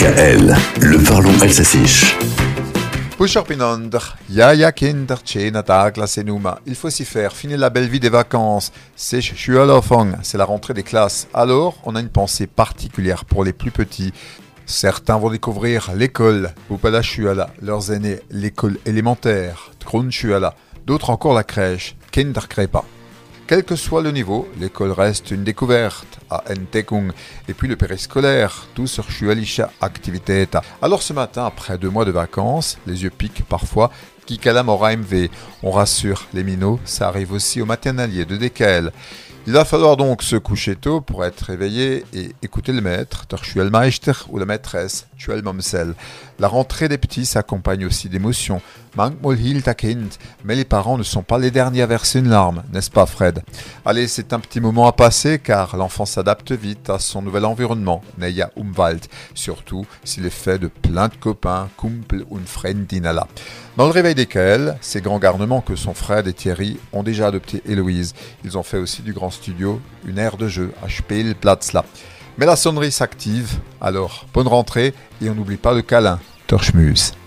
DKL, le parlons alsacien. ya ya kinder. Il faut s'y faire, finir la belle vie des vacances. C'est c'est la rentrée des classes. Alors, on a une pensée particulière pour les plus petits. Certains vont découvrir l'école, leurs aînés, l'école élémentaire, d'autres encore la crèche, Kinderkrepa. Quel que soit le niveau, l'école reste une découverte à Entekung et puis le périscolaire, tout sur Shualisha Activiteta. Alors ce matin, après deux mois de vacances, les yeux piquent parfois, Kikalam MV. On rassure les minots, ça arrive aussi au maternalier de DKL. Il va falloir donc se coucher tôt pour être réveillé et écouter le maître, der Meister ou la maîtresse. La rentrée des petits s'accompagne aussi d'émotions. Mais les parents ne sont pas les derniers à verser une larme, n'est-ce pas Fred? Allez, c'est un petit moment à passer car l'enfant s'adapte vite à son nouvel environnement, surtout s'il est fait de plein de copains, Kumpel und. Dans le réveil desquels, ces grands garnements que sont Fred et Thierry ont déjà adopté Héloïse. Ils ont fait aussi du grand studio une aire de jeu à Spielplatzla. Mais la sonnerie s'active, alors bonne rentrée et on n'oublie pas le câlin, Torchmus.